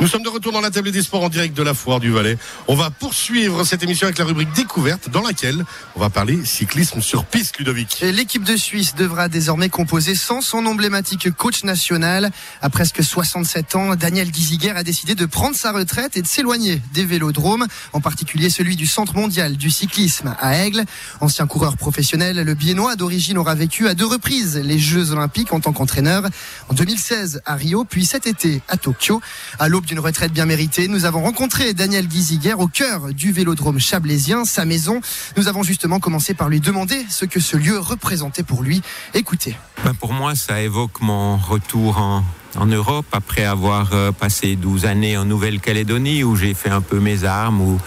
Nous sommes de retour dans la table des sports en direct de la foire du Valais. On va poursuivre cette émission avec la rubrique découverte dans laquelle on va parler cyclisme sur piste, Ludovic. L'équipe de Suisse devra désormais composer sans son emblématique coach national. À presque 67 ans, Daniel Giziger a décidé de prendre sa retraite et de s'éloigner des vélodromes, en particulier celui du Centre mondial du cyclisme à Aigle. Ancien coureur professionnel, le Biennois d'origine aura vécu à deux reprises les Jeux olympiques en tant qu'entraîneur. En 2016 à Rio, puis cet été à Tokyo. À l'aube d'une retraite bien méritée. Nous avons rencontré Daniel Guiziguer au cœur du vélodrome chablaisien, sa maison. Nous avons justement commencé par lui demander ce que ce lieu représentait pour lui. Écoutez. Ben pour moi, ça évoque mon retour en, en Europe après avoir euh, passé 12 années en Nouvelle-Calédonie où j'ai fait un peu mes armes, où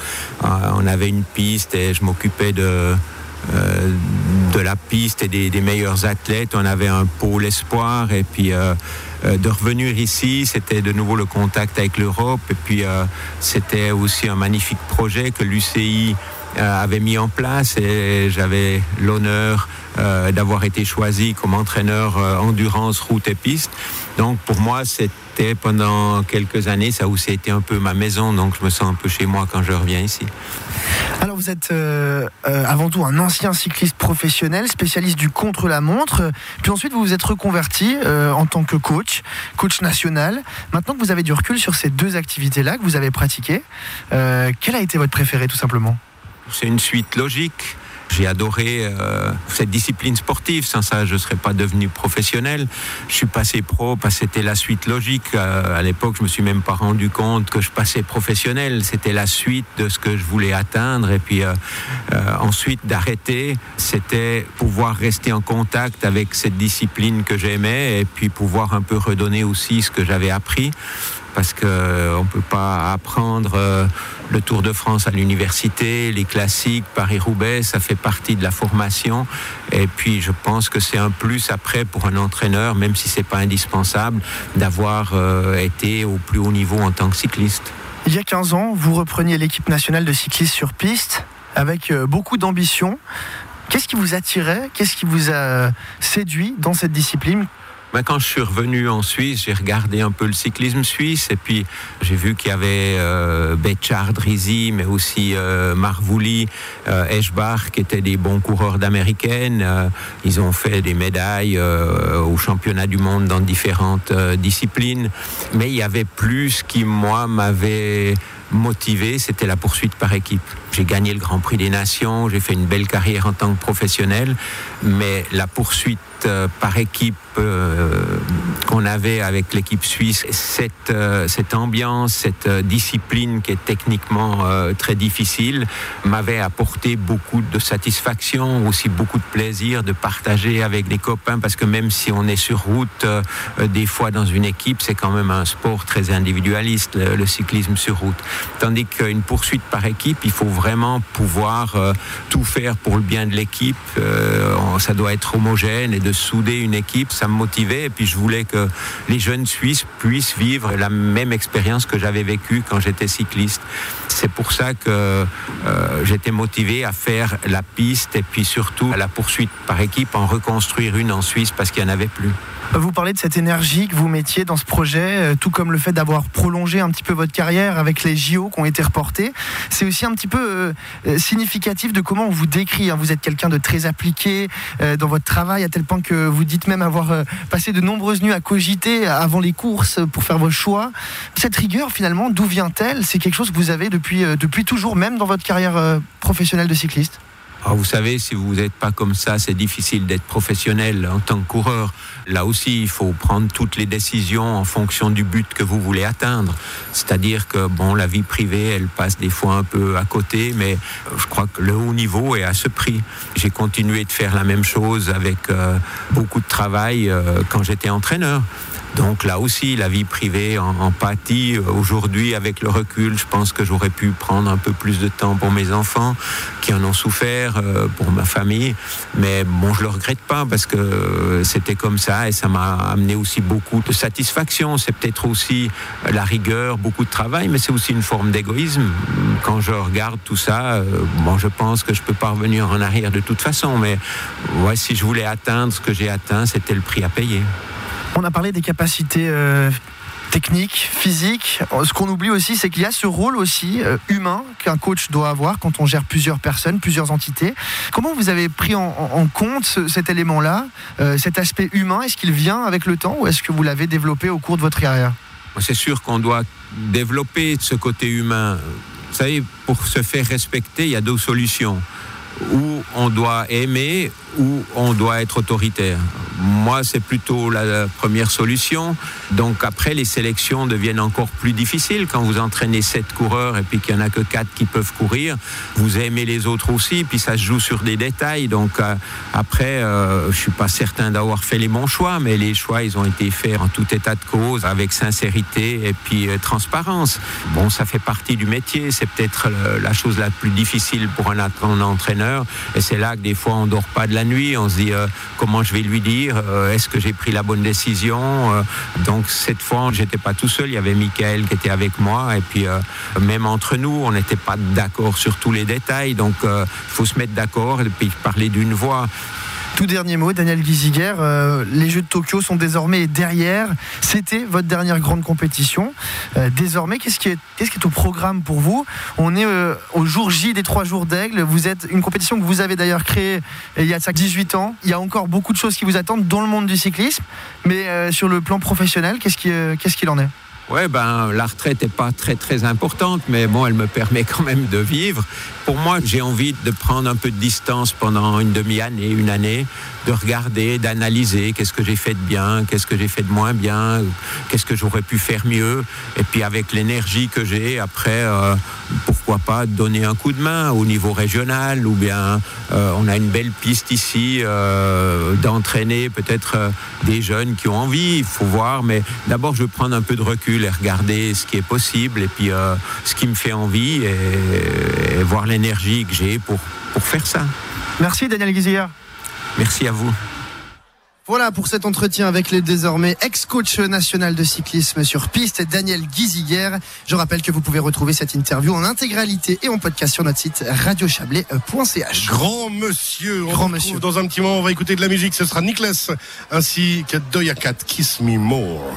euh, on avait une piste et je m'occupais de, euh, de la piste et des, meilleurs athlètes. On avait un pôle espoir et puis euh, euh, de revenir ici, c'était de nouveau le contact avec l'Europe et puis euh, c'était aussi un magnifique projet que l'UCI avait mis en place et j'avais l'honneur euh, d'avoir été choisi comme entraîneur euh, endurance, route et piste. Donc pour moi, c'était pendant quelques années, ça a aussi été un peu ma maison, donc je me sens un peu chez moi quand je reviens ici. Alors vous êtes euh, avant tout un ancien cycliste professionnel, spécialiste du contre-la-montre, puis ensuite vous vous êtes reconverti en tant que coach, coach national. Maintenant que vous avez du recul sur ces deux activités-là que vous avez pratiquées, quelle a été votre préférée tout simplement? C'est une suite logique. J'ai adoré euh, cette discipline sportive. Sans ça, je ne serais pas devenu professionnel. Je suis passé pro parce que c'était la suite logique. Euh, à l'époque, je me suis même pas rendu compte que je passais professionnel. C'était la suite de ce que je voulais atteindre. Et puis euh, ensuite, d'arrêter, c'était pouvoir rester en contact avec cette discipline que j'aimais et puis pouvoir un peu redonner aussi ce que j'avais appris parce qu'on ne peut pas apprendre euh, le Tour de France à l'université, les classiques, Paris-Roubaix, ça fait partie de la formation. Et puis je pense que c'est un plus après pour un entraîneur, même si ce n'est pas indispensable, d'avoir euh, été au plus haut niveau en tant que cycliste. Il y a 15 ans, vous repreniez l'équipe nationale de cyclistes sur piste avec euh, beaucoup d'ambition. Qu'est-ce qui vous attirait? Qu'est-ce qui vous a séduit dans cette discipline? Ben, quand je suis revenu en Suisse, j'ai regardé un peu le cyclisme suisse et puis j'ai vu qu'il y avait euh, Betchard, Rizzi, mais aussi euh, Marvouli, euh, Eschbach, qui étaient des bons coureurs d'américaine. Euh, ils ont fait des médailles euh, au championnat du monde dans différentes euh, disciplines. Mais il y avait plus qui, moi, m'avait motivé, c'était la poursuite par équipe. J'ai gagné le Grand Prix des Nations, j'ai fait une belle carrière en tant que professionnel, mais la poursuite euh, par équipe euh, qu'on avait avec l'équipe suisse, cette, euh, ambiance, cette discipline qui est techniquement très difficile, m'avait apporté beaucoup de satisfaction, aussi beaucoup de plaisir de partager avec des copains, parce que même si on est sur route, des fois dans une équipe, c'est quand même un sport très individualiste, le, le cyclisme sur route. Tandis qu'une poursuite par équipe, il faut vraiment pouvoir tout faire pour le bien de l'équipe. Ça doit être homogène et de souder une équipe, ça me motivait. Et puis je voulais que les jeunes Suisses puissent vivre la même expérience que j'avais vécue quand j'étais cycliste. C'est pour ça que euh, j'étais motivé à faire la piste et puis surtout la poursuite par équipe, en reconstruire une en Suisse parce qu'il n'y en avait plus. Vous parlez de cette énergie que vous mettiez dans ce projet, euh, tout comme le fait d'avoir prolongé un petit peu votre carrière avec les JO qui ont été reportés. C'est aussi un petit peu euh, significatif de comment on vous décrit. Hein. Vous êtes quelqu'un de très appliqué euh, dans votre travail, à tel point que vous dites même avoir euh, passé de nombreuses nuits à cogiter avant les courses pour faire vos choix. Cette rigueur, finalement, d'où vient-elle? C'est quelque chose que vous avez depuis, euh, toujours, même dans votre carrière euh, professionnelle de cycliste? Alors vous savez, si vous n'êtes pas comme ça, c'est difficile d'être professionnel en tant que coureur. Là aussi, il faut prendre toutes les décisions en fonction du but que vous voulez atteindre. C'est-à-dire que bon, la vie privée, elle passe des fois un peu à côté, mais je crois que le haut niveau est à ce prix. J'ai continué de faire la même chose avec euh, beaucoup de travail euh, quand j'étais entraîneur. Donc là aussi, la vie privée en, en pâtit. Aujourd'hui, avec le recul, je pense que j'aurais pu prendre un peu plus de temps pour mes enfants qui en ont souffert, euh, pour ma famille. Mais bon, je le regrette pas parce que c'était comme ça et ça m'a amené aussi beaucoup de satisfaction. C'est peut-être aussi la rigueur, beaucoup de travail, mais c'est aussi une forme d'égoïsme. Quand je regarde tout ça, euh, bon, je pense que je peux pas revenir en arrière de toute façon. Mais ouais, si je voulais atteindre ce que j'ai atteint, c'était le prix à payer. On a parlé des capacités euh, technique, physique. Ce qu'on oublie aussi, c'est qu'il y a ce rôle aussi euh, humain qu'un coach doit avoir quand on gère plusieurs personnes, plusieurs entités. Comment vous avez pris en, compte cet élément-là, euh, cet aspect humain? Est-ce qu'il vient avec le temps ou est-ce que vous l'avez développé au cours de votre carrière? C'est sûr qu'on doit développer ce côté humain. Vous savez, pour se faire respecter, il y a deux solutions. Où on doit aimer ou on doit être autoritaire. Moi, c'est plutôt la première solution. Donc après, les sélections deviennent encore plus difficiles quand vous entraînez sept coureurs et puis qu'il n'y en a que quatre qui peuvent courir. Vous aimez les autres aussi, puis ça se joue sur des détails. Donc euh, après, euh, je suis pas certain d'avoir fait les bons choix, mais les choix, ils ont été faits en tout état de cause, avec sincérité et puis euh, transparence. Bon, ça fait partie du métier. C'est peut-être la chose la plus difficile pour un, un entraîneur. Et c'est là que des fois, on dort pas de la nuit. On se dit comment je vais lui dire? Euh, est-ce que j'ai pris la bonne décision. Euh, donc cette fois, j'étais pas tout seul, il y avait Michael qui était avec moi et puis euh, même entre nous, on n'était pas d'accord sur tous les détails. Donc il faut se mettre d'accord et puis parler d'une voix. Tout dernier mot, Daniel Giesiger, euh, les Jeux de Tokyo sont désormais derrière. C'était votre dernière grande compétition. Euh, désormais, qu'est-ce qui, est, qui est au programme pour vous On est euh, au jour J des trois jours d'aigle. Vous êtes une compétition que vous avez d'ailleurs créée il y a 18 ans. Il y a encore beaucoup de choses qui vous attendent dans le monde du cyclisme. Mais sur le plan professionnel, qu'est-ce qu'il en est? Ouais, ben la retraite n'est pas très très importante, mais bon, elle me permet quand même de vivre. Pour moi, j'ai envie de prendre un peu de distance pendant une demi-année, une année, de regarder, d'analyser qu'est-ce que j'ai fait de bien, qu'est-ce que j'ai fait de moins bien, qu'est-ce que j'aurais pu faire mieux. Et puis avec l'énergie que j'ai, après, euh, pourquoi pas donner un coup de main au niveau régional ou bien euh, on a une belle piste ici euh, d'entraîner peut-être des jeunes qui ont envie, il faut voir. Mais d'abord, je veux prendre un peu de recul et regarder ce qui est possible et puis ce qui me fait envie et, voir l'énergie que j'ai pour, pour faire ça. Merci Daniel Guizier. Merci à vous. Voilà pour cet entretien avec le désormais ex-coach national de cyclisme sur piste, Daniel Guiziguer. Je rappelle que vous pouvez retrouver cette interview en intégralité et en podcast sur notre site radiochablais.ch. Grand monsieur, Grand monsieur. Dans un petit moment, on va écouter de la musique. Ce sera Nicolas ainsi que Doya Cat, Kiss Me More.